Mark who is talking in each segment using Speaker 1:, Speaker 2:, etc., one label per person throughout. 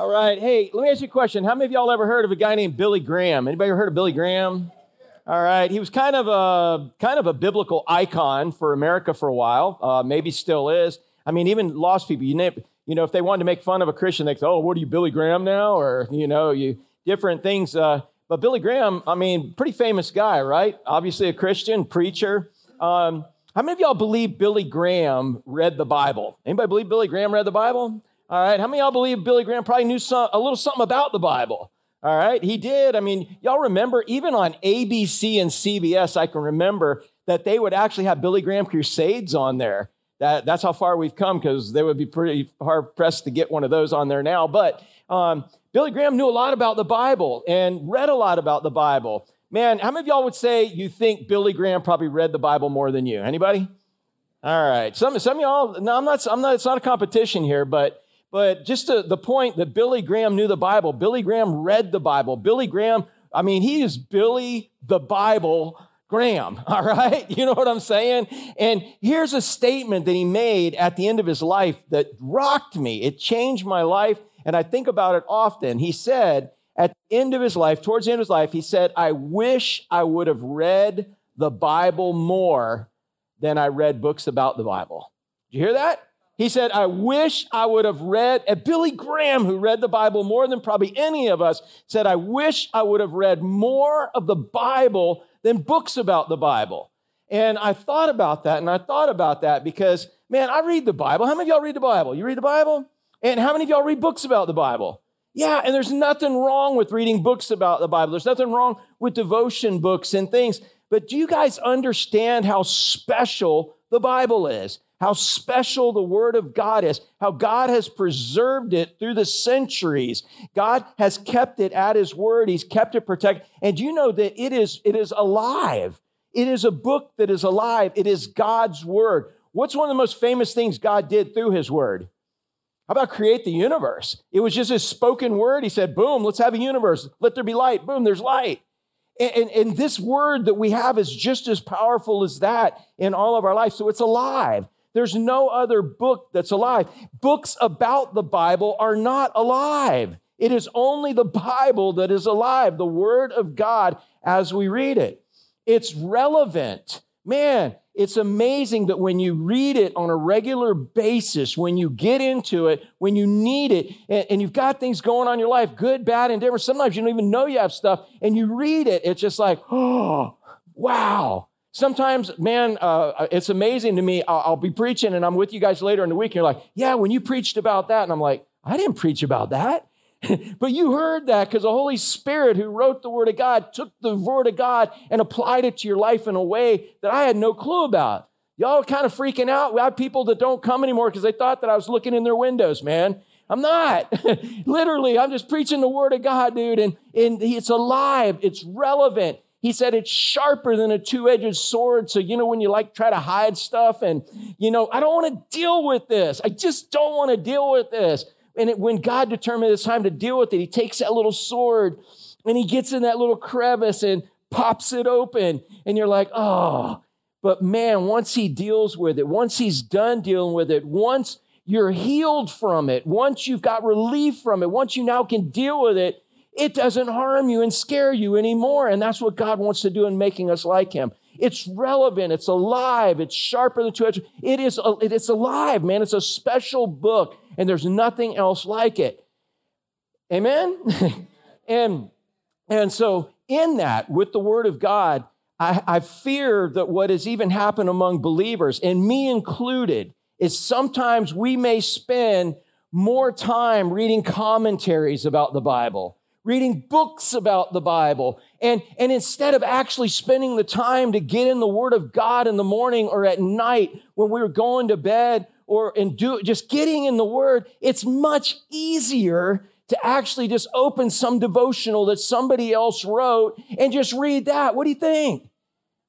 Speaker 1: All right. Hey, let me ask you a question. How many of y'all ever heard of a guy named Billy Graham? Anybody ever heard of Billy Graham? All right. He was kind of a kind of a biblical icon for America for a while. Uh, maybe still is. I mean, even lost people. You know, you know, if they wanted to make fun of a Christian, they would say, "Oh, what are you, Billy Graham now?" Or you know, you different things. Uh, but Billy Graham, I mean, pretty famous guy, right? Obviously a Christian preacher. Um, how many of y'all believe Billy Graham read the Bible? Anybody believe Billy Graham read the Bible? All right. How many y'all believe Billy Graham probably knew some, a little something about the Bible? All right. He did. I mean, y'all remember even on ABC and CBS, I can remember that they would actually have Billy Graham crusades on there. That, that's how far we've come because they would be pretty hard pressed to get one of those on there now. But um, Billy Graham knew a lot about the Bible and read a lot about the Bible. Man, how many of y'all would say you think Billy Graham probably read the Bible more than you? Anybody? All right. Some, some of y'all, no, I'm not, I'm not, it's not a competition here, but but just to, the point that Billy Graham knew the Bible, Billy Graham read the Bible. Billy Graham, I mean, he is Billy the Bible Graham, all right? You know what I'm saying? And here's a statement that he made at the end of his life that rocked me. It changed my life, and I think about it often. He said, at the end of his life, towards the end of his life, he said, I wish I would have read the Bible more than I read books about the Bible. Did you hear that? He said, I wish I would have read, and Billy Graham, who read the Bible more than probably any of us, said, I wish I would have read more of the Bible than books about the Bible. And I thought about that, and I thought about that because, man, I read the Bible. How many of y'all read the Bible? You read the Bible? And how many of y'all read books about the Bible? Yeah, and there's nothing wrong with reading books about the Bible. There's nothing wrong with devotion books and things. But do you guys understand how special the Bible is? How special the Word of God is, how God has preserved it through the centuries. God has kept it at His Word, He's kept it protected. And you know that it is, it is alive. It is a book that is alive. It is God's Word. What's one of the most famous things God did through His Word? How about create the universe? It was just His spoken word. He said, boom, let's have a universe. Let there be light. Boom, there's light. And, and, and, this word that we have is just as powerful as that in all of our life. So it's alive. There's no other book that's alive. Books about the Bible are not alive. It is only the Bible that is alive, the Word of God as we read it. It's relevant. Man, it's amazing that when you read it on a regular basis, when you get into it, when you need it, and, and, you've got things going on in your life, good, bad, and different, sometimes you don't even know you have stuff, and you read it, it's just like, oh, wow. Sometimes, man, uh, it's amazing to me. I'll, I'll, be preaching and I'm with you guys later in the week, and you're like, yeah, when you preached about that. And I'm like, I didn't preach about that. but you heard that because the Holy Spirit, who wrote the Word of God, took the Word of God and applied it to your life in a way that I had no clue about. Y'all kind of freaking out. We have people that don't come anymore because they thought that I was looking in their windows, man. I'm not. Literally, I'm just preaching the Word of God, dude, and, and it's alive, it's relevant. He said it's sharper than a two edged sword. So, you know, when you like try to hide stuff and, you know, I don't want to deal with this. I just don't want to deal with this. And it, when God determined it's time to deal with it, he takes that little sword and he gets in that little crevice and pops it open. And you're like, oh, but man, once he deals with it, once he's done dealing with it, once you're healed from it, once you've got relief from it, once you now can deal with it, it doesn't harm you and scare you anymore. And that's what God wants to do in making us like Him. It's relevant. It's alive. It's sharper than two edges. It is. It's alive, man. It's a special book, and there's nothing else like it. Amen. and and so in that, with the Word of God, I, I fear that what has even happened among believers, and me included, is sometimes we may spend more time reading commentaries about the Bible reading books about the Bible. And, and instead of actually spending the time to get in the Word of God in the morning or at night when we were going to bed or and do just getting in the Word, it's much easier to actually just open some devotional that somebody else wrote and just read that. What do you think?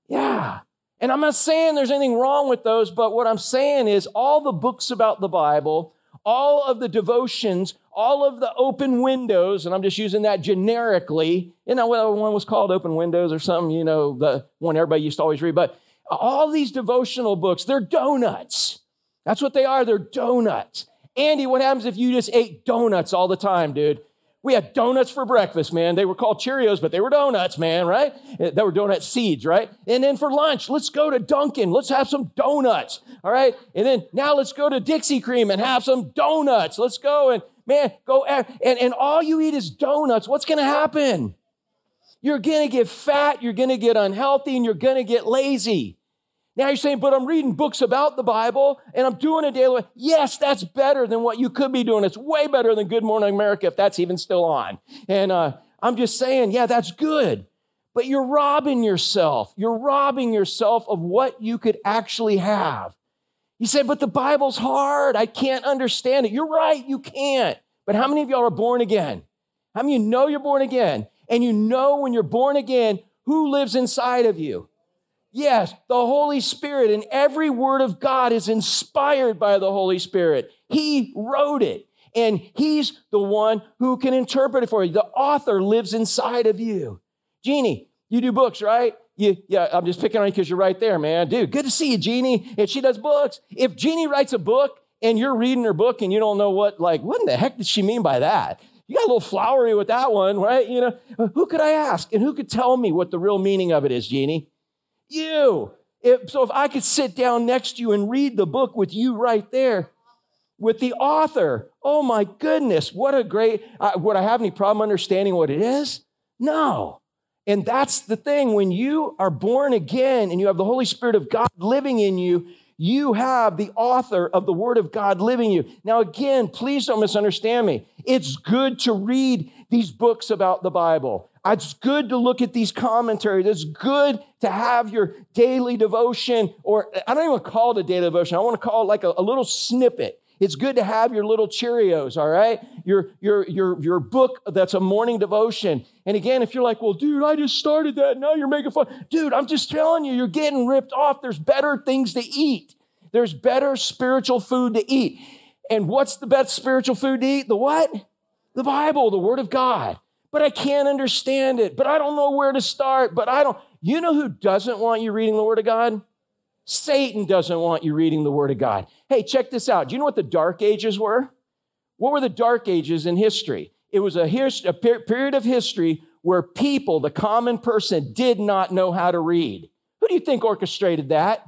Speaker 1: Yeah. And I'm not saying there's anything wrong with those, but what I'm saying is all the books about the Bible, all of the devotions all of the open windows, and I'm just using that generically. You know, well, one was called Open Windows or something, you know, the one everybody used to always read. But all these devotional books, they're donuts. That's what they are. They're donuts. Andy, what happens if you just ate donuts all the time, dude? We had donuts for breakfast, man. They were called Cheerios, but they were donuts, man, right? They were donut seeds, right? And then for lunch, let's go to Dunkin'. Let's have some donuts, all right? And then now let's go to Dixie Cream and have some donuts. Let's go and, man, go and, and all you eat is donuts. What's to happen? You're to get fat, you're to get unhealthy, and you're to get lazy. Now you're saying, but I'm reading books about the Bible and I'm doing a daily. Yes, that's better than what you could be doing. It's way better than Good Morning America if that's even still on. And uh, I'm just saying, yeah, that's good. But you're robbing yourself. You're robbing yourself of what you could actually have. You say, but the Bible's hard. I can't understand it. You're right, you can't. But how many of y'all are born again? How many of you know you're born again? And you know when you're born again who lives inside of you? Yes, the Holy Spirit, and every word of God is inspired by the Holy Spirit. He wrote it, and He's the one who can interpret it for you. The author lives inside of you. Jeannie, you do books, right? You, yeah, I'm just picking on you because you're right there, man. Dude, good to see you, Jeannie. And she does books. If Jeannie writes a book and you're reading her book and you don't know what, like, what in the heck did she mean by that? You got a little flowery with that one, right? You know, who could I ask? And who could tell me what the real meaning of it is, Jeannie? You. If, so if I could sit down next to you and read the book with you right there, with the author, oh my goodness, what a great, uh, would I have any problem understanding what it is? No. And that's the thing. When you are born again and you have the Holy Spirit of God living in you, you have the author of the Word of God living in you. Now, again, please don't misunderstand me. It's good to read these books about the Bible. It's good to look at these commentaries. It's good to have your daily devotion, or I don't even call it a daily devotion. I want to call it like a, a little snippet. It's good to have your little Cheerios, all right? Your, your, your, your book that's a morning devotion. And again, if you're like, well, dude, I just started that. Now you're making fun. Dude, I'm just telling you, you're getting ripped off. There's better things to eat. There's better spiritual food to eat. And what's the best spiritual food to eat? The what? The Bible, the Word of God but I can't understand it, but I don't know where to start, but I don't. You know who doesn't want you reading the Word of God? Satan doesn't want you reading the Word of God. Hey, check this out. Do you know what the Dark Ages were? What were the Dark Ages in history? It was a, his, a per- period of history where people, the common person, did not know how to read. Who do you think orchestrated that?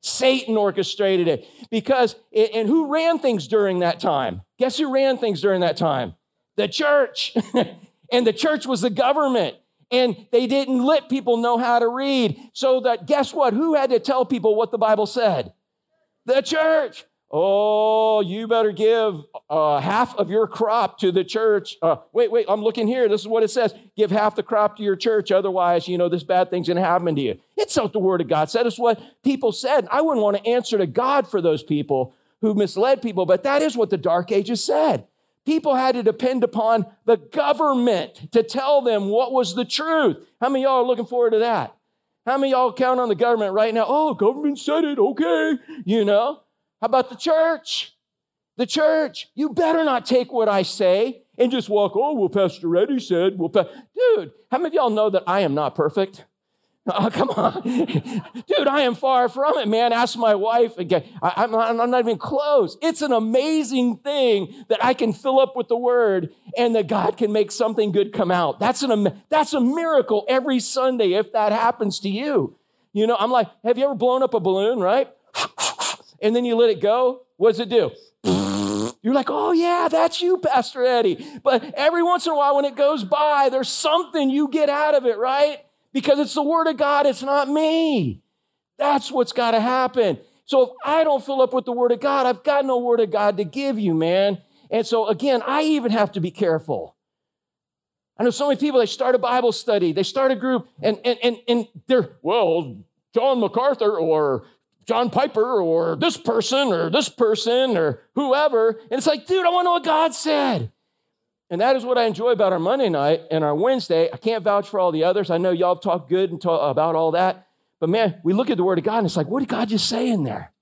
Speaker 1: Satan orchestrated it. Because, and who ran things during that time? Guess who ran things during that time? The church. and the church was the government and they didn't let people know how to read. So that guess what? Who had to tell people what the Bible said? The church. Oh, you better give uh, half of your crop to the church. Uh, wait, wait, I'm looking here. This is what it says. Give half the crop to your church. Otherwise, you know, this bad thing's going to happen to you. It's not the word of God said. It's what people said. I wouldn't want to answer to God for those people who misled people, but that is what the Dark Ages said. People had to depend upon the government to tell them what was the truth. How many y'all are looking forward to that? How many y'all count on the government right now? Oh, government said it, okay. You know? How about the church? The church, you better not take what I say and just walk, oh, well, Pastor Eddie said, well, pa-. dude, how many of y'all know that I am not perfect? Oh, come on. Dude, I am far from it, man. Ask my wife again. I, am I'm not even close. It's an amazing thing that I can fill up with the word and that God can make something good come out. That's, an, that's a miracle every Sunday if that happens to you. You know, I'm like, have you ever blown up a balloon, right? And then you let it go? What does it do? You're like, oh, yeah, that's you, Pastor Eddie. But every once in a while, when it goes by, there's something you get out of it, right? Because it's the Word of God, it's not me. That's what's got to happen. So if I don't fill up with the Word of God, I've got no Word of God to give you, man. And so again, I even have to be careful. I know so many people, they start a Bible study, they start a group, and, and, and, and they're, well, John MacArthur or John Piper or this person or this person or whoever. And it's like, dude, I want to know what God said. And that is what I enjoy about our Monday night and our Wednesday. I can't vouch for all the others. I know y'all talk good and talk about all that. But man, we look at the Word of God and it's like, what did God just say in there?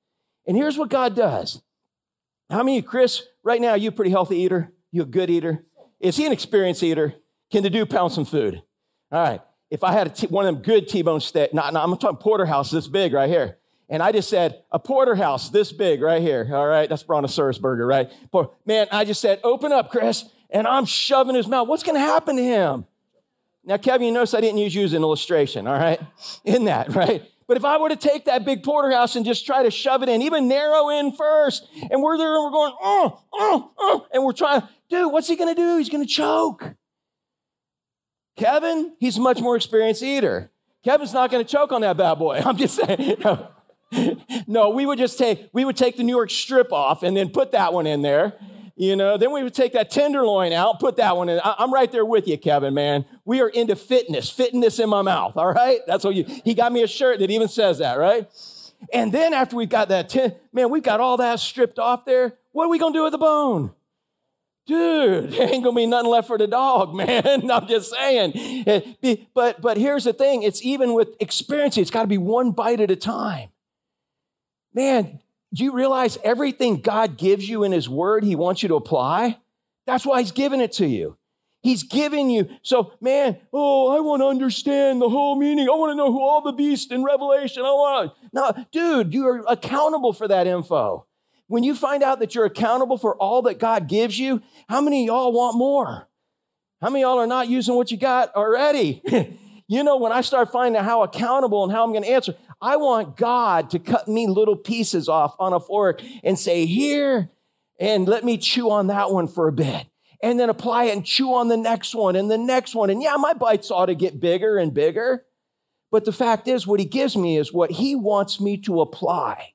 Speaker 1: And here's what God does. How many Chris, right now, you a pretty healthy eater? You a good eater? Is he an experienced eater? Can the dude pound some food? All right. If I had one of them good T-bone steak, not, I'm talking porterhouse this big right here. And I just said, a porterhouse this big right here. All right, that's Brontosaurus burger, right? Man, I just said, open up, Chris. And I'm shoving his mouth. What's going to happen to him? Now, Kevin, you notice I didn't use you as an illustration, all right? In that, right? But if I were to take that big porterhouse and just try to shove it in, even narrow in first, and we're there and we're going, oh, oh, oh, and we're trying, dude, what's he going to do? He's going to choke. Kevin, he's a much more experienced eater. Kevin's not going to choke on that bad boy. I'm just saying. No. no, we would just take we would take the New York strip off and then put that one in there. You know, then we would take that tenderloin out, put that one in. I'm right there with you, Kevin, man. We are into fitness, fitness in my mouth, all right? That's what you, he got me a shirt that even says that, right? And then after we got that, ten, man, we got all that stripped off there. What are we gonna do with the bone? Dude, ain't gonna be nothing left for the dog, man. I'm just saying. But but here's the thing: it's even with experience, it's got to be one bite at a time. Man, do you realize everything God gives you in His Word, He wants you to apply? That's why He's given it to you. He's giving you. So, man, oh, I want to understand the whole meaning. I want to know who all the beasts in Revelation. I want. No, dude, you are accountable for that info. When you find out that you're accountable for all that God gives you, how many y'all want more? How many y'all are not using what you got already? you know, when I start finding out how accountable and how I'm going to answer, I want God to cut me little pieces off on a fork and say, Here, and let me chew on that one for a bit. And then apply it and chew on the next one and the next one. And yeah, my bites ought to get bigger and bigger. But the fact is, what he gives me is what he wants me to apply.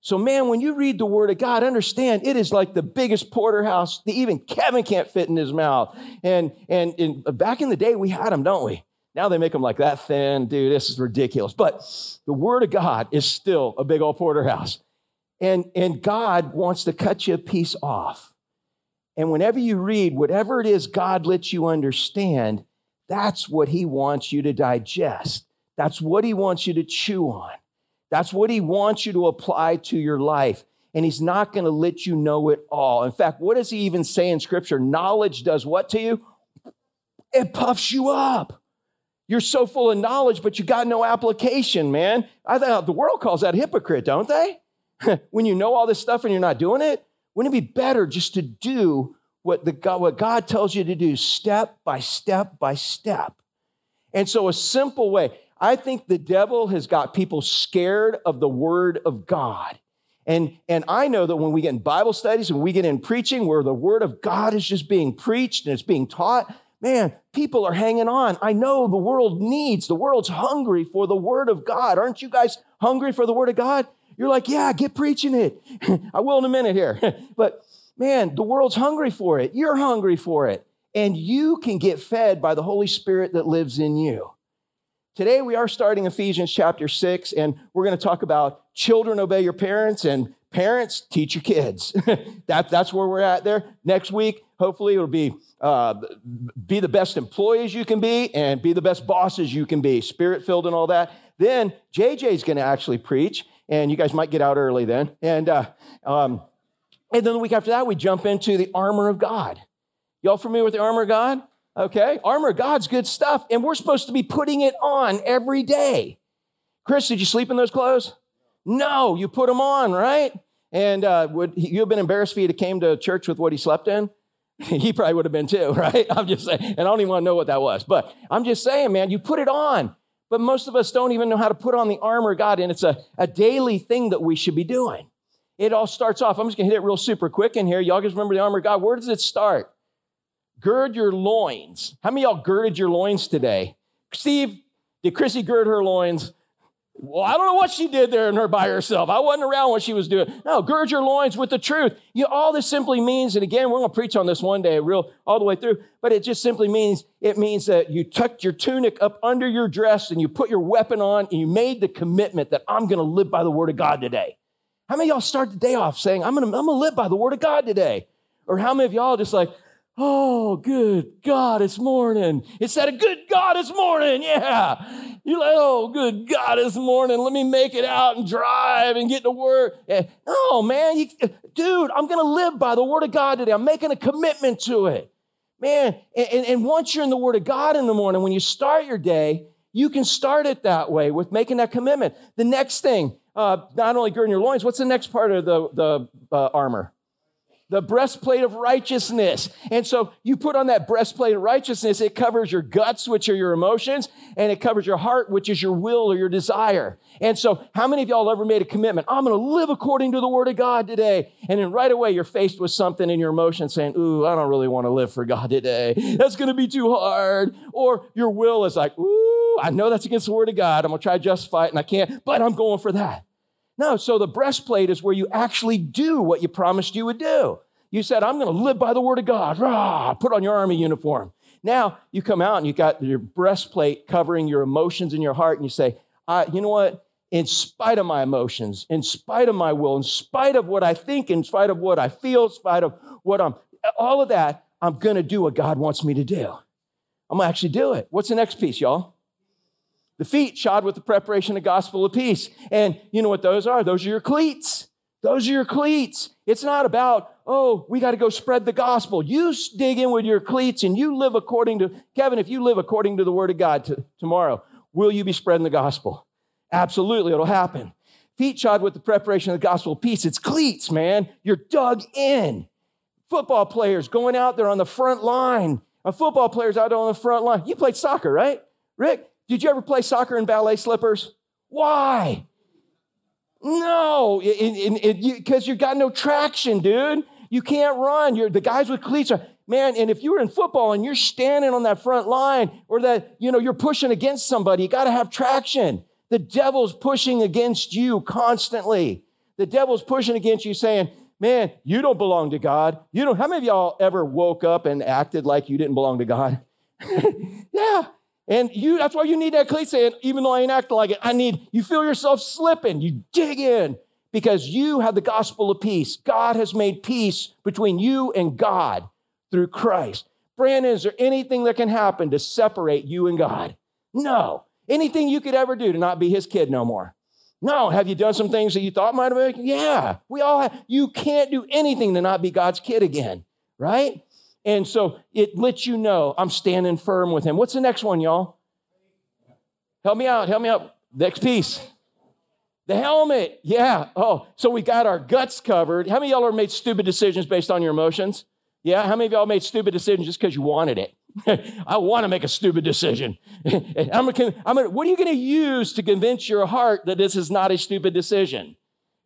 Speaker 1: So, man, when you read the word of God, understand it is like the biggest porterhouse that even Kevin can't fit in his mouth. And, and, and back in the day, we had them, don't we? Now they make them like that thin. Dude, this is ridiculous. But the word of God is still a big old porterhouse. And, and God wants to cut you a piece off. And whenever you read whatever it is God lets you understand, that's what He wants you to digest. That's what He wants you to chew on. That's what He wants you to apply to your life. And He's not going to let you know it all. In fact, what does He even say in Scripture? Knowledge does what to you? It puffs you up. You're so full of knowledge, but you got no application, man. I thought the world calls that hypocrite, don't they? when you know all this stuff and you're not doing it, wouldn't it be better just to do what, the God, what God tells you to do step by step by step? And so, a simple way, I think the devil has got people scared of the word of God. And, and I know that when we get in Bible studies and we get in preaching where the word of God is just being preached and it's being taught, man, people are hanging on. I know the world needs, the world's hungry for the word of God. Aren't you guys hungry for the word of God? You're like, yeah, get preaching it. I will in a minute here. but man, the world's hungry for it. You're hungry for it. And you can get fed by the Holy Spirit that lives in you. Today, we are starting Ephesians chapter 6, and we're going to talk about children obey your parents and parents teach your kids. that, that's where we're at there. Next week, hopefully, it'll be uh, be the best employees you can be and be the best bosses you can be, spirit filled and all that. Then JJ's going to actually preach, and you guys might get out early then. And, uh, um, and then the week after that, we jump into the armor of God. Y'all familiar with the armor of God? Okay, armor of God's good stuff, and we're supposed to be putting it on every day. Chris, did you sleep in those clothes? No, you put them on, right? And uh, would you have been embarrassed if he came to church with what he slept in? he probably would have been too, right? I'm just saying, and I don't even want to know what that was. But I'm just saying, man, you put it on. But most of us don't even know how to put on the armor of God, and it's a, a daily thing that we should be doing. It all starts off, I'm just gonna hit it real super quick in here. Y'all just remember the armor of God. Where does it start? Gird your loins. How many y'all girded your loins today? Steve, did Chrissy gird her loins? Well, I don't know what she did there in her by herself. I wasn't around what she was doing. No, gird your loins with the truth. You, all this simply means, and again, we're going to preach on this one day, real all the way through. But it just simply means it means that you tucked your tunic up under your dress and you put your weapon on and you made the commitment that I'm going to live by the word of God today. How many y'all start the day off saying I'm going to I'm going to live by the word of God today? Or how many of y'all just like, Oh, good God, it's morning. It said a good God, it's morning. Yeah. You're like, oh, good God, it's morning. Let me make it out and drive and get to work. No, man, you, dude, I'm going to live by the word of God today. I'm making a commitment to it. Man, and, and once you're in the word of God in the morning, when you start your day, you can start it that way with making that commitment. The next thing, uh, not only girding your loins, what's the next part of the, the uh, armor? The breastplate of righteousness. And so you put on that breastplate of righteousness, it covers your guts, which are your emotions, and it covers your heart, which is your will or your desire. And so, how many of y'all ever made a commitment? I'm going to live according to the word of God today. And then right away, you're faced with something in your emotion saying, Ooh, I don't really want to live for God today. That's going to be too hard. Or your will is like, Ooh, I know that's against the word of God. I'm going to try to justify it and I can't, but I'm going for that. No, so the breastplate is where you actually do what you promised you would do. You said, I'm going to live by the word of God. Rah, put on your army uniform. Now you come out and you got your breastplate covering your emotions in your heart, and you say, you know what? In spite of my emotions, in spite of my will, in spite of what I think, in spite of what I feel, in spite of what I'm, all of that, I'm going to do what God wants me to do. I'm going to actually do it. What's the next piece, y'all? The feet shod with the preparation of gospel of peace. And you know what those are? Those are your cleats. Those are your cleats. It's not about, oh, we got to go spread the gospel. You dig in with your cleats and you live according to, Kevin, if you live according to the word of God to, tomorrow, will you be spreading the gospel? Absolutely, it'll happen. Feet shod with the preparation of the gospel of peace. It's cleats, man. You're dug in. Football players going out there on the front line. A football players out on the front line. You played soccer, right? Rick, did you ever play soccer in ballet slippers? Why? No, because you, have got no traction, dude. You can't run. You're, the guys with cleats are, man, and if you were in football and you're standing on that front line or that, you know, you're pushing against somebody, you got to have traction. The devil's pushing against you constantly. The devil's pushing against you saying, man, you don't belong to God. You don't, how many of y'all ever woke up and acted like you didn't belong to God? yeah, and you, that's why you need that cleat saying, even though I ain't acting like it, I need, you feel yourself slipping. You dig in because you have the gospel of peace. God has made peace between you and God through Christ. Brandon, is there anything that can happen to separate you and God? No. Anything you could ever do to not be his kid no more? No. Have you done some things that you thought might have been? Yeah. We all have. You can't do anything to not be God's kid again, right? And so it lets you know I'm standing firm with him. What's the next one, y'all? Help me out. Help me out. Next piece. The helmet. Yeah. Oh, so we got our guts covered. How many y'all are made stupid decisions based on your emotions? Yeah. How many of y'all made stupid decisions just because you wanted it? I want to make a stupid decision. I'm gonna, I'm gonna, what are you going to use to convince your heart that this is not a stupid decision?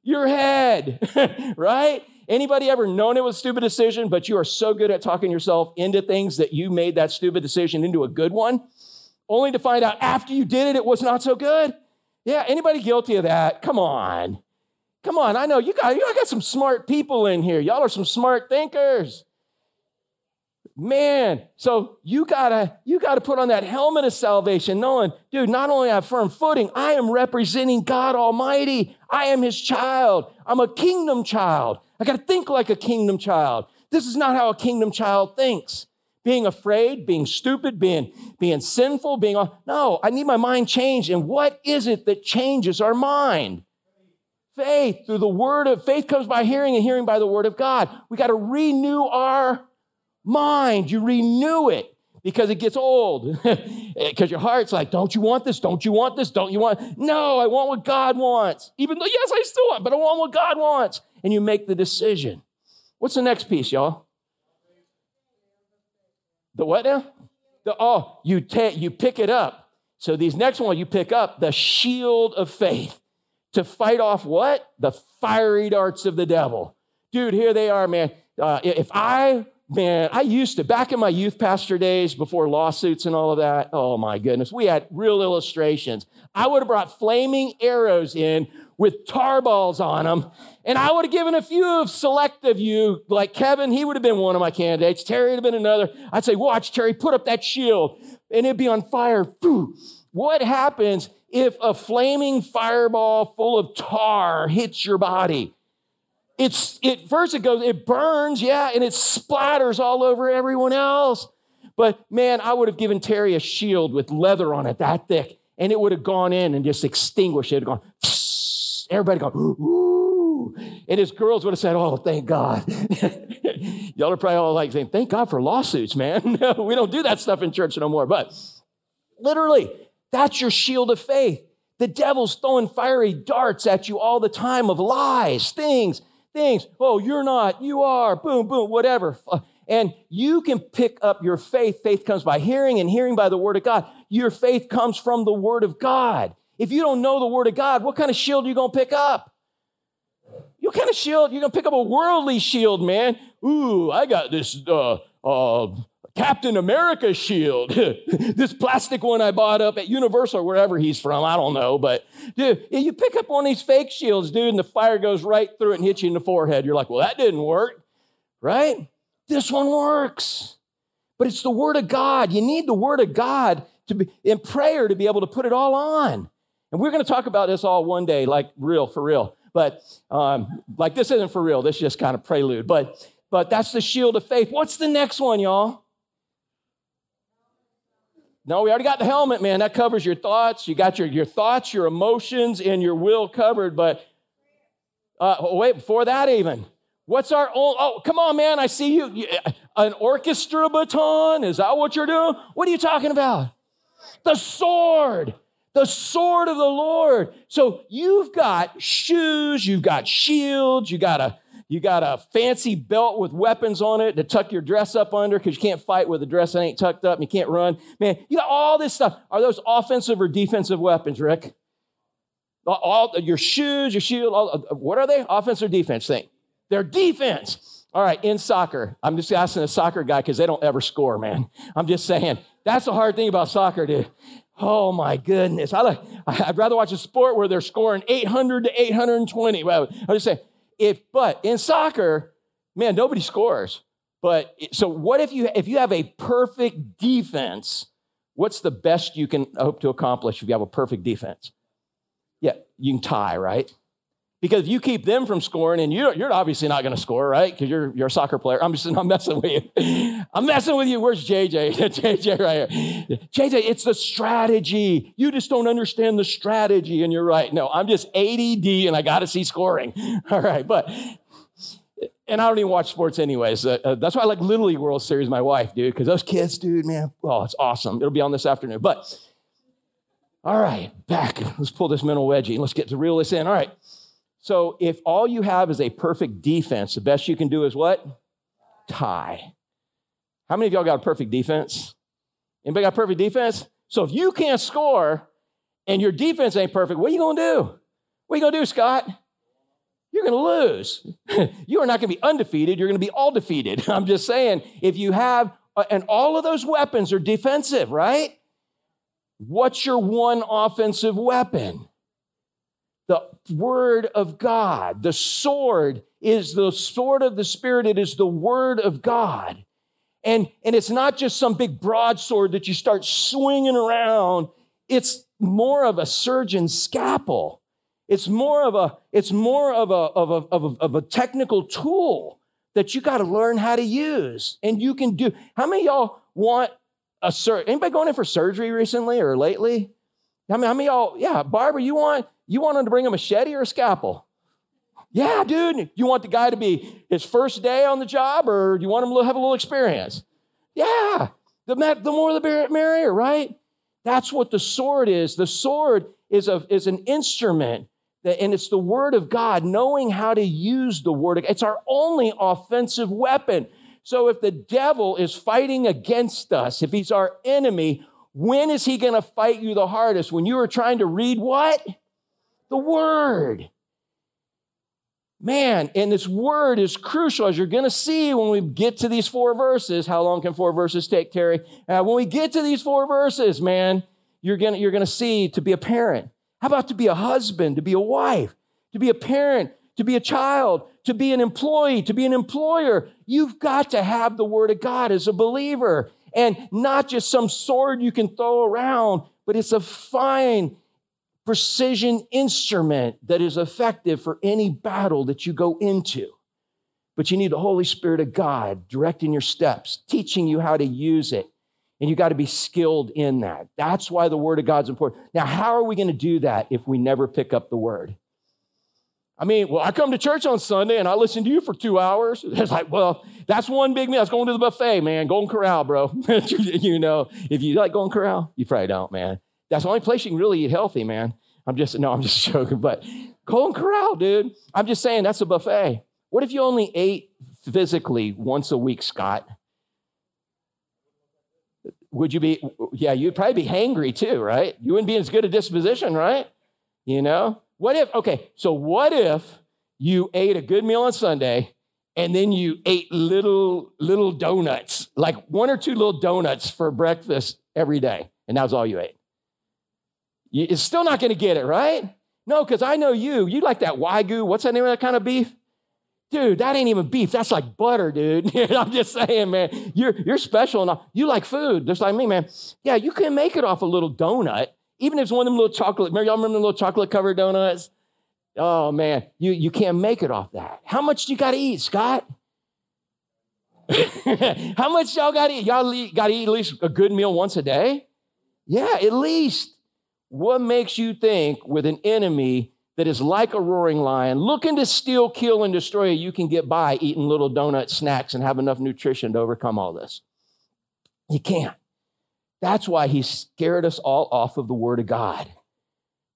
Speaker 1: Your head, right? Anybody ever known it was a stupid decision, but you are so good at talking yourself into things that you made that stupid decision into a good one, only to find out after you did it, it was not so good? Yeah, anybody guilty of that? Come on. Come on, I know you got, you got some smart people in here. Y'all are some smart thinkers. Man, so you gotta you gotta put on that helmet of salvation, knowing, dude, not only I have firm footing, I am representing God Almighty. I am His child. I'm a kingdom child. I got to think like a kingdom child. This is not how a kingdom child thinks. Being afraid, being stupid, being, being sinful, being, no, I need my mind changed. And what is it that changes our mind? Faith through the word of faith comes by hearing and hearing by the word of God. We got to renew our mind. You renew it because it gets old. Because your heart's like, don't you want this? Don't you want this? Don't you want? No, I want what God wants. Even though, yes, I still want, but I want what God wants and you make the decision. What's the next piece, y'all? The what now? The oh, you take you pick it up. So these next one you pick up the shield of faith to fight off what? The fiery darts of the devil. Dude, here they are, man. Uh, if I man, I used to, back in my youth pastor days before lawsuits and all of that, oh my goodness, we had real illustrations. I would have brought flaming arrows in with tar balls on them. And I would have given a few of select of you, like Kevin, he would have been one of my candidates. Terry would have been another. I'd say, watch, Terry, put up that shield. And it'd be on fire. What happens if a flaming fireball full of tar hits your body? It's it first it goes, it burns, yeah, and it splatters all over everyone else. But man, I would have given Terry a shield with leather on it that thick, and it would have gone in and just extinguished it. Gone, everybody go, ooh. And his girls would have said, oh, thank God. Y'all are probably all like saying, thank God for lawsuits, man. we don't do that stuff in church no more. But literally, that's your shield of faith. The devil's throwing fiery darts at you all the time of lies, things, things. Oh, you're not, you are, boom, boom, whatever. And you can pick up your faith. Faith comes by hearing and hearing by the word of God. Your faith comes from the word of God. If you don't know the word of God, what kind of shield are you going to pick up? What kind of shield? You're going to pick up a worldly shield, man. Ooh, I got this uh, uh, Captain America shield. this plastic one I bought up at Universal, wherever he's from, I don't know. But dude, you pick up one of these fake shields, dude, and the fire goes right through it and hits you in the forehead. You're like, well, that didn't work, right? This one works. But it's the Word of God. You need the Word of God to be in prayer to be able to put it all on. And we're going to talk about this all one day, like real, for real. But um, like this isn't for real. This is just kind of prelude. But but that's the shield of faith. What's the next one, y'all? No, we already got the helmet, man. That covers your thoughts. You got your, your thoughts, your emotions, and your will covered. But uh, wait, before that, even, what's our own? Oh, come on, man. I see you. An orchestra baton? Is that what you're doing? What are you talking about? The sword. The sword of the Lord. So you've got shoes, you've got shields, you got a you got a fancy belt with weapons on it to tuck your dress up under because you can't fight with a dress that ain't tucked up and you can't run. Man, you got all this stuff. Are those offensive or defensive weapons, Rick? All, your shoes, your shield, all, uh, what are they? Offense or defense thing? They're defense. All right, in soccer, I'm just asking a soccer guy because they don't ever score, man. I'm just saying, that's the hard thing about soccer, dude. Oh my goodness. I like, I'd rather watch a sport where they're scoring 800 to 820. Well, I just say, if, but in soccer, man, nobody scores. But so what if you if you have a perfect defense? What's the best you can hope to accomplish if you have a perfect defense? Yeah, you can tie, right? Because if you keep them from scoring, and you're, you're obviously not going to score, right? Because you're, you're a soccer player. I'm just I'm messing with you. I'm messing with you. Where's JJ? JJ right here. JJ, it's the strategy. You just don't understand the strategy, and you're right. No, I'm just ADD, and I got to see scoring. All right, but and I don't even watch sports anyways. Uh, uh, that's why I like Little League World Series. My wife, dude, because those kids, dude, man, oh, it's awesome. It'll be on this afternoon. But all right, back. Let's pull this mental wedgie. And let's get to reel this in. All right. So if all you have is a perfect defense, the best you can do is what? Tie. How many of y'all got a perfect defense? Anybody got perfect defense? So if you can't score and your defense ain't perfect, what are you gonna do? What are you gonna do, Scott? You're gonna lose. you are not gonna be undefeated, you're gonna be all defeated. I'm just saying, if you have, uh, and all of those weapons are defensive, right? What's your one offensive weapon? Word of God. The sword is the sword of the Spirit, it is the word of God. And, and it's not just some big broadsword that you start swinging around. It's more of a surgeon's scalpel. It's more of a, it's more of a, of a, of a, of a technical tool that you got to learn how to use. And you can do. How many y'all want a surgery? Anybody going in for surgery recently or lately? How many, how many y'all, yeah, Barbara, you want, you want him to bring a machete or a scalpel? Yeah, dude. You want the guy to be his first day on the job, or you want him to have a little experience? Yeah. The, the more the merrier, right? That's what the sword is. The sword is, a, is an instrument, that, and it's the word of God, knowing how to use the word. It's our only offensive weapon. So if the devil is fighting against us, if he's our enemy, when is he going to fight you the hardest? When you are trying to read what? the word. Man, and this word is crucial, as you're going to see when we get to these four verses. How long can four verses take, Terry? Uh, when we get to these four verses, man, you're going you're to see to be a parent. How about to be a husband, to be a wife, to be a parent, to be a child, to be an employee, to be an employer? You've got to have the word of God as a believer and not just some sword you can throw around, but it's a fine precision instrument that is effective for any battle that you go into. But you need the Holy Spirit of God directing your steps, teaching you how to use it. And you got to be skilled in that. That's why the Word of God's important. Now, how are we going to do that if we never pick up the Word? I mean, well, I come to church on Sunday and I listen to you for two hours. It's like, well, that's one big meal. That's going to the buffet, man. Golden Corral, bro. you know, if you like Golden Corral, you probably don't, man. That's the only place you can really eat healthy, man. I'm just, no, I'm just joking. But Golden Corral, dude, I'm just saying that's a buffet. What if you only ate physically once a week, Scott? Would you be, yeah, you'd probably be hangry too, right? You wouldn't be in as good a disposition, right? You know? What if, okay, so what if you ate a good meal on Sunday and then you ate little little donuts, like one or two little donuts for breakfast every day, and that was all you ate. You, it's still not to get it, right? No, because I know you. You like that wagyu. What's that name of that kind of beef? Dude, that ain't even beef. That's like butter, dude. I'm just saying, man. You're, you're special enough. You like food, just like me, man. Yeah, you can make it off a little donut, even if it's one of them little chocolate. Remember, y'all remember the little chocolate covered donuts? Oh man, you, you can't make it off that. How much do you got to eat, Scott? How much y'all got to eat? Y'all got to eat at least a good meal once a day? Yeah, at least. What makes you think with an enemy that is like a roaring lion, looking to steal, kill, and destroy you, you can get by eating little donut snacks and have enough nutrition to overcome all this? You can't. That's why he scared us all off of the Word of God.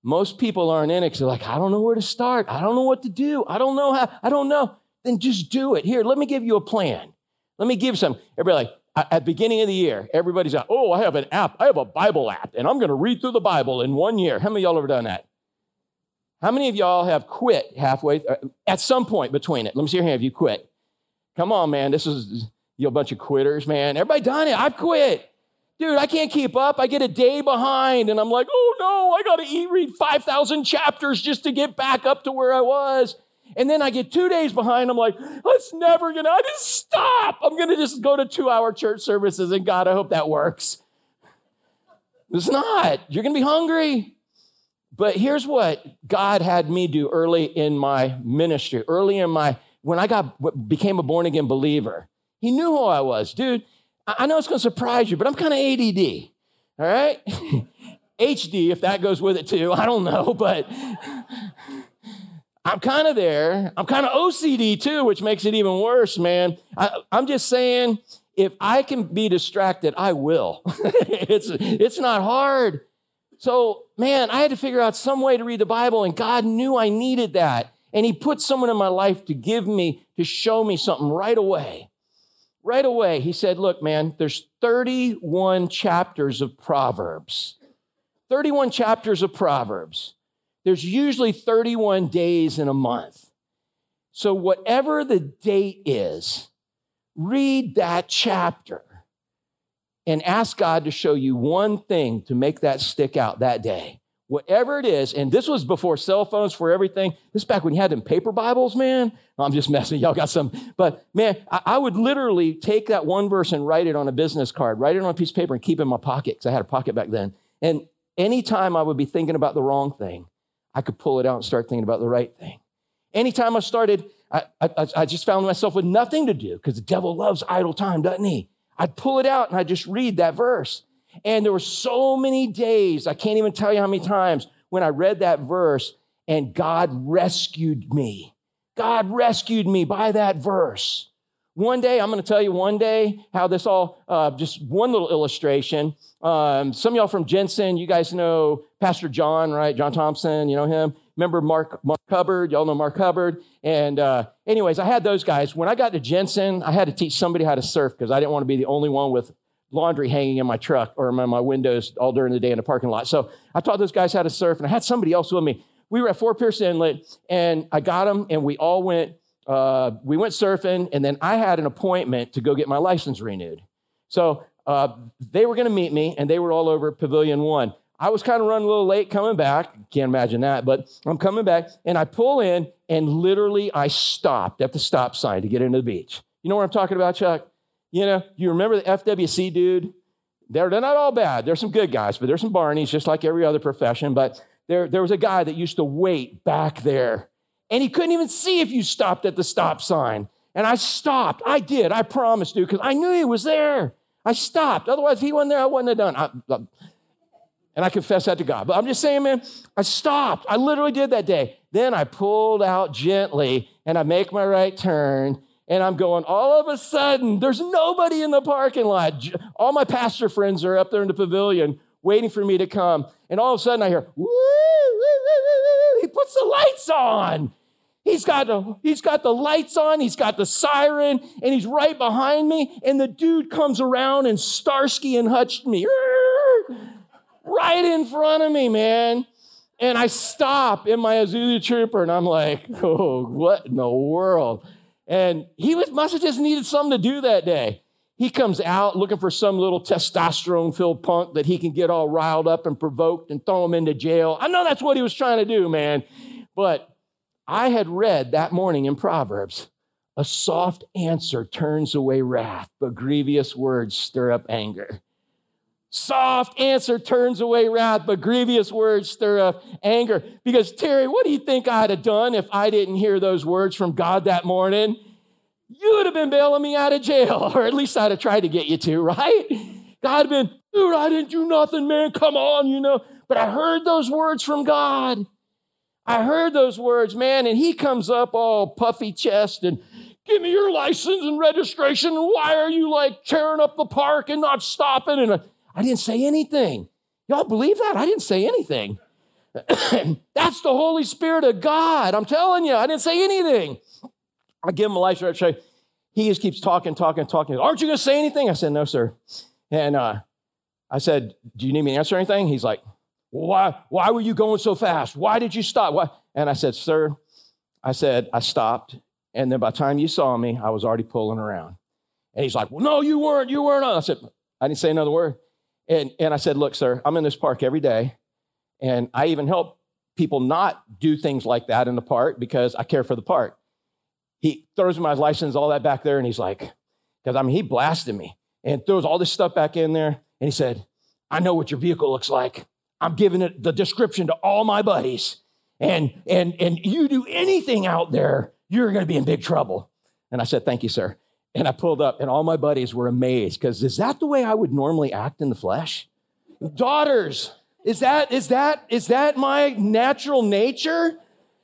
Speaker 1: Most people aren't in it because they're like, I don't know where to start. I don't know what to do. I don't know how. I don't know. Then just do it. Here, let me give you a plan. Let me give some. Everybody like, at beginning of the year, everybody's like, oh, I have an app. I have a Bible app, and I'm going to read through the Bible in one year. How many of y'all ever done that? How many of y'all have quit halfway uh, at some point between it? Let me see your hand if you quit. Come on, man. This is you a bunch of quitters, man. Everybody done it. I've quit dude, I can't keep up. I get a day behind, and I'm like, oh no, I got to eat, read 5,000 chapters just to get back up to where I was. And then I get two days behind. I'm like, that's never gonna, I just stop. I'm gonna just go to two hour church services, and God, I hope that works. It's not. You're gonna be hungry. But here's what God had me do early in my ministry, early in my, when I got, became a born again believer. He knew who I was. Dude, I know it's going to surprise you, but I'm kind of ADD. All right? HD, if that goes with it too. I don't know, but I'm kind of there. I'm kind of OCD too, which makes it even worse, man. I, am just saying, if I can be distracted, I will. it's, it's not hard. So, man, I had to figure out some way to read the Bible, and God knew I needed that. And He put someone in my life to give me, to show me something right away right away, he said, Look, man, there's 31 chapters of Proverbs. 31 chapters of Proverbs. There's usually 31 days in a month. So, whatever the date is, read that chapter and ask God to show you one thing to make that stick out that day whatever it is, and this was before cell phones, for everything. This back when you had them paper Bibles, man. I'm just messing. Y'all got some, but man, I, I, would literally take that one verse and write it on a business card, write it on a piece of paper, and keep it in my pocket because I had a pocket back then. And anytime I would be thinking about the wrong thing, I could pull it out and start thinking about the right thing. Anytime I started, I, I, I just found myself with nothing to do because the devil loves idle time, doesn't he? I'd pull it out and I'd just read that verse. And there were so many days, I can't even tell you how many times, when I read that verse and God rescued me. God rescued me by that verse. One day, I'm going to tell you one day how this all, uh, just one little illustration. Um, some y'all from Jensen, you guys know Pastor John, right? John Thompson, you know him. Remember Mark, Mark Hubbard? Y'all know Mark Hubbard. And uh, anyways, I had those guys. When I got to Jensen, I had to teach somebody how to surf because I didn't want to be the only one with laundry hanging in my truck or in my windows all during the day in the parking lot. So I taught those guys how to surf, and I had somebody else with me. We were at Fort Pierce Inlet, and I got them, and we all went. Uh, we went surfing, and then I had an appointment to go get my license renewed. So uh, they were going to meet me, and they were all over Pavilion One. I was kind of running a little late coming back. Can't imagine that, but I'm coming back, and I pull in, and literally I stopped at the stop sign to get into the beach. You know what I'm talking about, Chuck? You know, you remember the FWC dude? They're, they're not all bad. There's some good guys, but there's some Barneys, just like every other profession. But there, there was a guy that used to wait back there, and he couldn't even see if you stopped at the stop sign. And I stopped. I did. I promised, dude, because I knew he was there. I stopped. Otherwise, if he wasn't there, I wouldn't have done. I, I, and I confess that to God. But I'm just saying, man, I stopped. I literally did that day. Then I pulled out gently and I make my right turn and I'm going, all of a sudden, there's nobody in the parking lot. All my pastor friends are up there in the pavilion waiting for me to come. And all of a sudden, I hear, woo, woo, puts the lights on. He's got, the, he's got the lights on, he's got the siren, and he's right behind me. And the dude comes around and Starsky and Hutched me right in front of me, man. And I stop in my Isuzu Trooper and I'm like, oh, what in the world? And he was, must have just needed something to do that day. He comes out looking for some little testosterone filled punk that he can get all riled up and provoked and throw him into jail. I know that's what he was trying to do, man. But I had read that morning in Proverbs a soft answer turns away wrath, but grievous words stir up anger. Soft answer turns away wrath, but grievous words stir up anger. Because, Terry, what do you think I'd have done if I didn't hear those words from God that morning? You would have been bailing me out of jail, or at least I'd have tried to get you to, right? God been, dude, I didn't do nothing, man. Come on, you know. But I heard those words from God. I heard those words, man, and he comes up all puffy chest and give me your license and registration. Why are you like tearing up the park and not stopping? And I didn't say anything. Y'all believe that? I didn't say anything. That's the Holy Spirit of God. I'm telling you, I didn't say anything. I give him a license registration. He just keeps talking, talking, talking. Aren't you going to say anything? I said, no, sir. And uh, I said, do you need me to answer anything? He's like, why, why were you going so fast? Why did you stop? Why? And I said, Sir, I said, I stopped. And then by the time you saw me, I was already pulling around. And he's like, Well, no, you weren't. You weren't. I said, I didn't say another word. And, and I said, Look, sir, I'm in this park every day. And I even help people not do things like that in the park because I care for the park. He throws my license, all that back there, and he's like, because I mean, he blasted me and throws all this stuff back in there. And he said, I know what your vehicle looks like. I'm giving it the description to all my buddies. And, and, and you do anything out there, you're going to be in big trouble. And I said, Thank you, sir. And I pulled up, and all my buddies were amazed because is that the way I would normally act in the flesh? Daughters, is that, is that, is that my natural nature?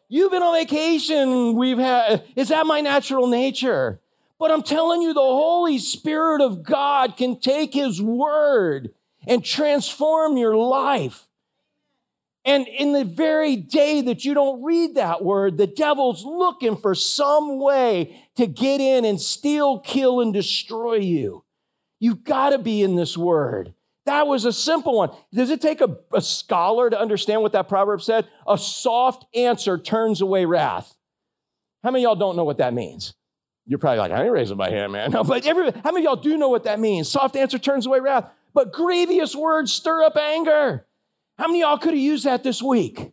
Speaker 1: You've been on vacation. We've had, is that my natural nature? But I'm telling you, the Holy Spirit of God can take His word and transform your life. And in the very day that you don't read that word, the devil's looking for some way to get in and steal, kill, and destroy you. You've got to be in this word. That was a simple one. Does it take a, a, scholar to understand what that proverb said? A soft answer turns away wrath. How many y'all don't know what that means? You're probably like, I ain't raising my hand, man. No, but every, how many y'all do know what that means? Soft answer turns away wrath, but grievous words stir up anger. How many y'all could have used that this week?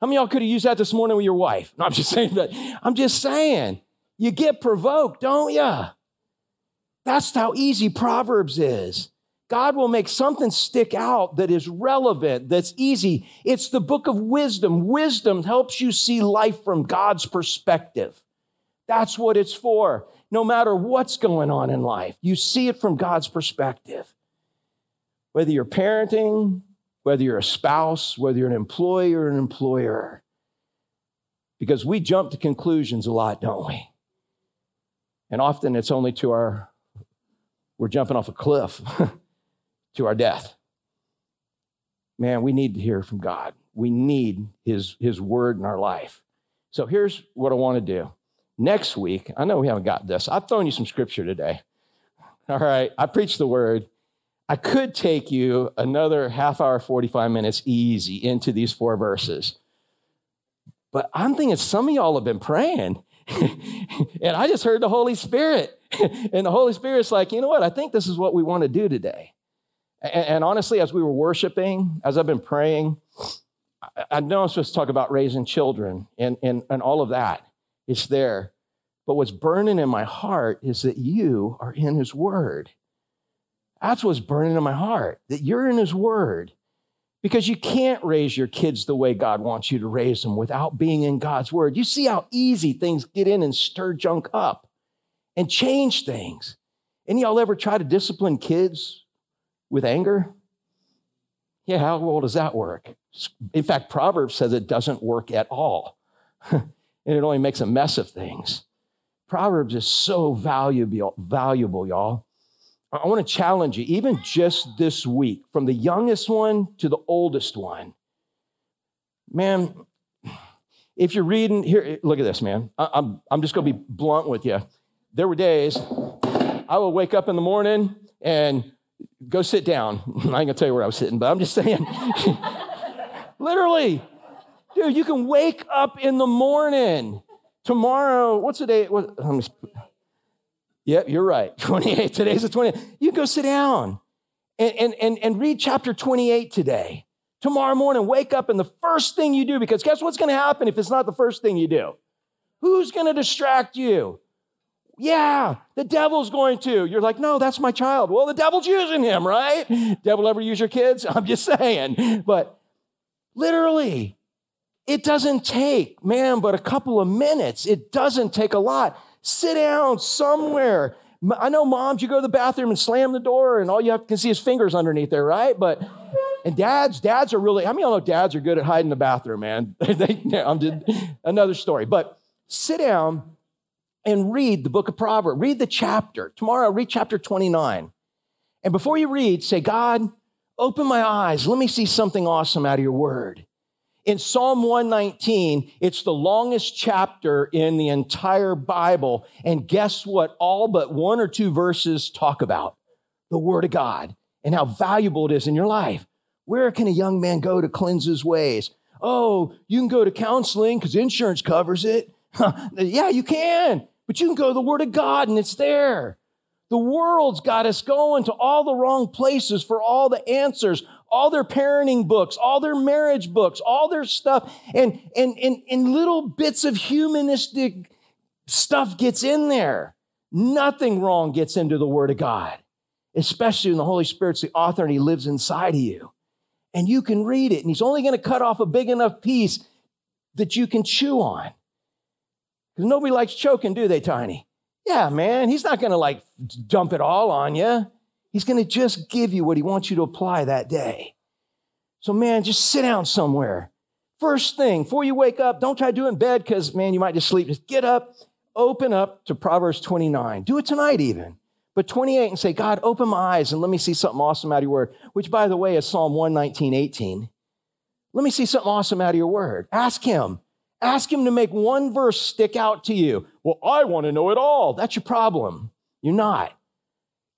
Speaker 1: How many y'all could have used that this morning with your wife? No, I'm just saying that. I'm just saying, you get provoked, don't you? That's how easy Proverbs is. God will make something stick out that is relevant, that's easy. It's the book of wisdom. Wisdom helps you see life from God's perspective. That's what it's for. No matter what's going on in life, you see it from God's perspective whether you're parenting, whether you're a spouse, whether you're an employee or an employer. Because we jump to conclusions a lot, don't we? And often it's only to our, we're jumping off a cliff to our death. Man, we need to hear from God. We need his, his word in our life. So here's what I want to do. Next week, I know we haven't got this. I've thrown you some scripture today. All right, I preached the word. I could take you another half hour, 45 minutes easy into these four verses. But I'm thinking some of y'all have been praying. and I just heard the Holy Spirit. and the Holy Spirit's like, you know what? I think this is what we want to do today. And, and honestly, as we were worshiping, as I've been praying, I, I know I'm supposed to talk about raising children and, and, and all of that. It's there. But what's burning in my heart is that you are in His Word. That's what's burning in my heart, that you're in His Word. Because you can't raise your kids the way God wants you to raise them without being in God's Word. You see how easy things get in and stir junk up and change things. Any y'all ever try to discipline kids with anger? Yeah, how well does that work? In fact, Proverbs says it doesn't work at all, and it only makes a mess of things. Proverbs is so valuable, valuable, y'all. I want to challenge you, even just this week, from the youngest one to the oldest one. Man, if you're reading, here, look at this, man. I, I'm, I'm just going to be blunt with you. There were days I would wake up in the morning and go sit down. I ain't going to tell you where I was sitting, but I'm just saying. Literally, dude, you can wake up in the morning. Tomorrow, what's the day? What, Yep, you're right. 28. Today's the 20th. You go sit down and, and, and, and read chapter 28 today. Tomorrow morning, wake up and the first thing you do, because guess what's going to happen if it's not the first thing you do? Who's going to distract you? Yeah, the devil's going to. You're like, no, that's my child. Well, the devil's using him, right? Devil ever use your kids? I'm just saying. But literally, it doesn't take, man, but a couple of minutes. It doesn't take a lot. Sit down somewhere. I know moms, you go to the bathroom and slam the door, and all you have to see is fingers underneath there, right? But and dads, dads are really, I mean, I know dads are good at hiding the bathroom, man. they, I'm another story. But sit down and read the book of Proverbs. Read the chapter. Tomorrow, read chapter 29. And before you read, say, God, open my eyes. Let me see something awesome out of your word. In Psalm 119, it's the longest chapter in the entire Bible. And guess what? All but one or two verses talk about the Word of God and how valuable it is in your life. Where can a young man go to cleanse his ways? Oh, you can go to counseling because insurance covers it. yeah, you can, but you can go to the Word of God and it's there. The world's got us going to all the wrong places for all the answers, all their parenting books, all their marriage books, all their stuff, and, and, and, and little bits of humanistic stuff gets in there. Nothing wrong gets into the Word of God, especially when the Holy Spirit's the author and He lives inside of you and you can read it. And he's only going to cut off a big enough piece that you can chew on. Because nobody likes choking, do they, Tiny? Yeah, man. He's not going to like dump it all on you. He's going to just give you what he wants you to apply that day. So, man, just sit down somewhere. First thing, before you wake up, don't try to do it in bed because, man, you might just sleep. Just get up, open up to Proverbs 29. Do it tonight, even. But 28 and say, God, open my eyes and let me see something awesome out of your word, which, by the way, is Psalm 119, 18. Let me see something awesome out of your word. Ask him. Ask him to make one verse stick out to you. Well, I want to know it all. That's your problem. You're not.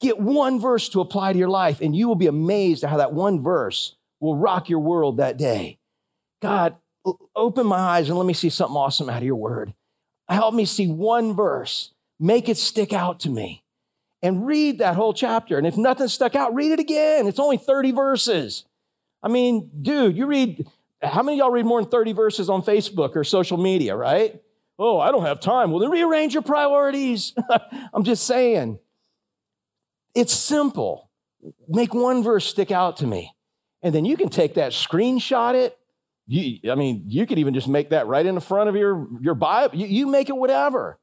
Speaker 1: Get one verse to apply to your life, and you will be amazed at how that one verse will rock your world that day. God, open my eyes and let me see something awesome out of your word. Help me see one verse. Make it stick out to me and read that whole chapter. And if nothing stuck out, read it again. It's only 30 verses. I mean, dude, you read, how many y'all read more than 30 verses on Facebook or social media, right? Oh, I don't have time. Well, then rearrange your priorities. I'm just saying. It's simple. Make one verse stick out to me. And then you can take that, screenshot it. You, I mean, you could even just make that right in the front of your, your Bible. You, you make it whatever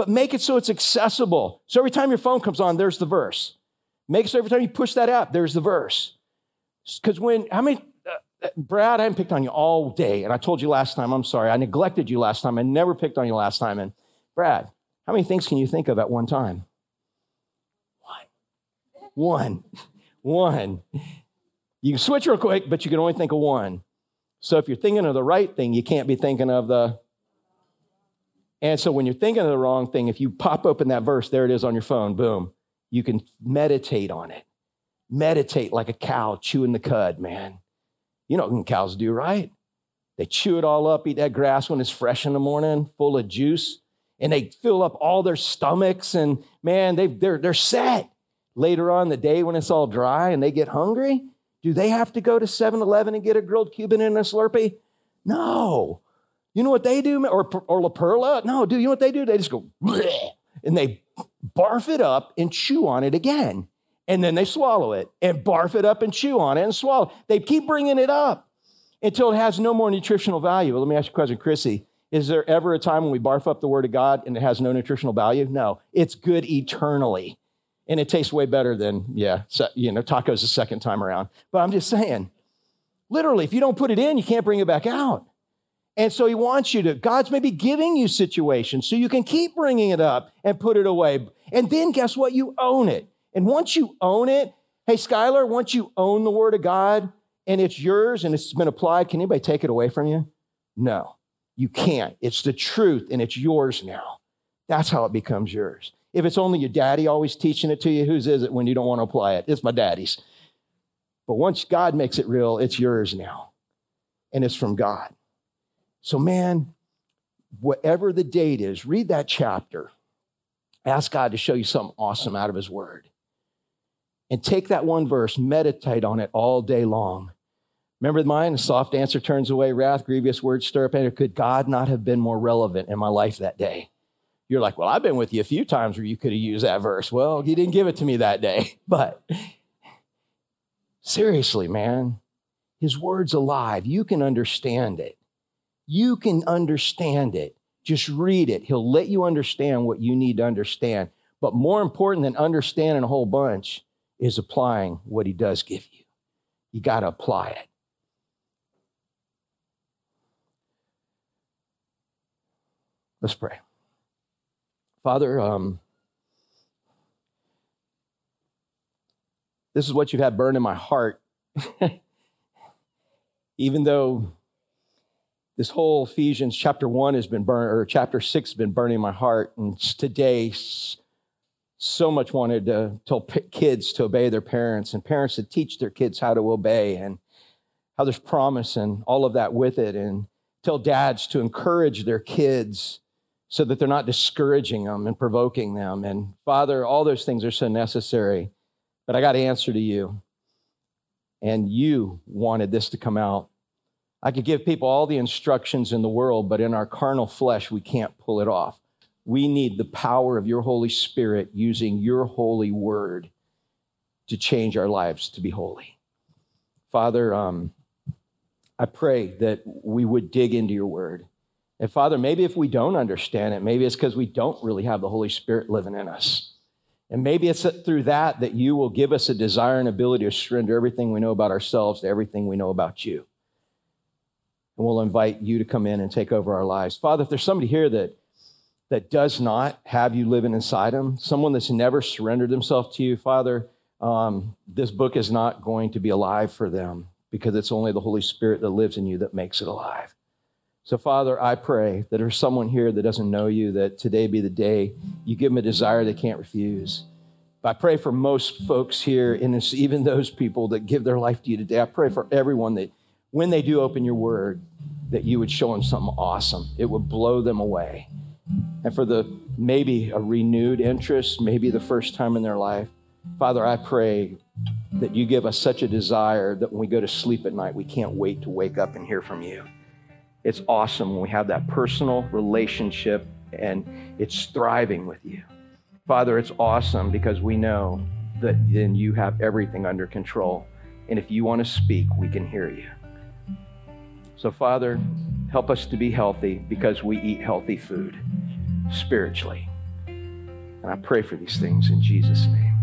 Speaker 1: but make it so it's accessible. So every time your phone comes on, there's the verse. Make so every time you push that app, there's the verse. Because when, how many, uh, Brad, I haven't picked on you all day, and I told you last time, I'm sorry, I neglected you last time. I never picked on you last time. And Brad, how many things can you think of at one time? One. One. You can switch real quick, but you can only think of one. So if you're thinking of the right thing, you can't be thinking of the and so when you're thinking of the wrong thing, if you pop open that verse, there it is on your phone, boom, you can meditate on it. Meditate like a cow chewing the cud, man. You know what cows do, right? They chew it all up, eat that grass when it's fresh in the morning, full of juice, and they fill up all their stomachs, and man, they, they're, they're set. Later on the day when it's all dry and they get hungry, do they have to go to 7 Eleven and get a grilled Cuban and a Slurpee? No. You know what they do? Or, or La Perla? No, dude, you know what they do? They just go, and they barf it up and chew on it again. And then they swallow it and barf it up and chew on it and swallow. They keep bringing it up until it has no more nutritional value. Well, let me ask you a question, Chrissy. Is there ever a time when we barf up the word of God and it has no nutritional value? No, it's good eternally. And it tastes way better than, yeah, you know, tacos the second time around. But I'm just saying, literally, if you don't put it in, you can't bring it back out. And so he wants you to, God's maybe giving you situations so you can keep bringing it up and put it away. And then guess what? You own it. And once you own it, hey, Skylar, once you own the word of God and it's yours and it's been applied, can anybody take it away from you? No, you can't. It's the truth and it's yours now. That's how it becomes yours. If it's only your daddy always teaching it to you, whose is it when you don't want to apply it? It's my daddy's. But once God makes it real, it's yours now. And it's from God. So, man, whatever the date is, read that chapter. Ask God to show you something awesome out of His Word. And take that one verse, meditate on it all day long. Remember mine? A soft answer turns away wrath, grievous words stir up anger. Could God not have been more relevant in my life that day? You're like, well, I've been with you a few times where you could have used that verse. Well, He didn't give it to me that day. But seriously, man, His word's alive. You can understand it. You can understand it. Just read it. He'll let you understand what you need to understand. But more important than understanding a whole bunch is applying what he does give you. You got to apply it. Let's pray. Father, um, this is what you've had burned in my heart. Even though this whole Ephesians chapter one has been burned, or chapter six has been burning my heart. And today, so much wanted to tell kids to obey their parents and parents to teach their kids how to obey and how there's promise and all of that with it. And tell dads to encourage their kids so that they're not discouraging them and provoking them. And Father, all those things are so necessary. But I got to answer to you. And you wanted this to come out I could give people all the instructions in the world, but in our carnal flesh, we can't pull it off. We need the power of your Holy Spirit using your holy word to change our lives to be holy. Father, um, I pray that we would dig into your word. And Father, maybe if we don't understand it, maybe it's because we don't really have the Holy Spirit living in us. And maybe it's through that that you will give us a desire and ability to surrender everything we know about ourselves to everything we know about you and we'll invite you to come in and take over our lives. Father, if there's somebody here that that does not have you living inside them, someone that's never surrendered themselves to you, Father, um, this book is not going to be alive for them because it's only the Holy Spirit that lives in you that makes it alive. So, Father, I pray that there's someone here that doesn't know you, that today be the day you give them a desire they can't refuse. I pray for most folks here, and it's even those people that give their life to you today. I pray for everyone that when they do open your word, that you would show them something awesome. It would blow them away. And for the maybe a renewed interest, maybe the first time in their life, Father, I pray that you give us such a desire that when we go to sleep at night, we can't wait to wake up and hear from you. It's awesome when we have that personal relationship and it's thriving with you. Father, it's awesome because we know that then you have everything under control. And if you want to speak, we can hear you. So, Father, help us to be healthy because we eat healthy food spiritually. And I pray for these things in Jesus' name.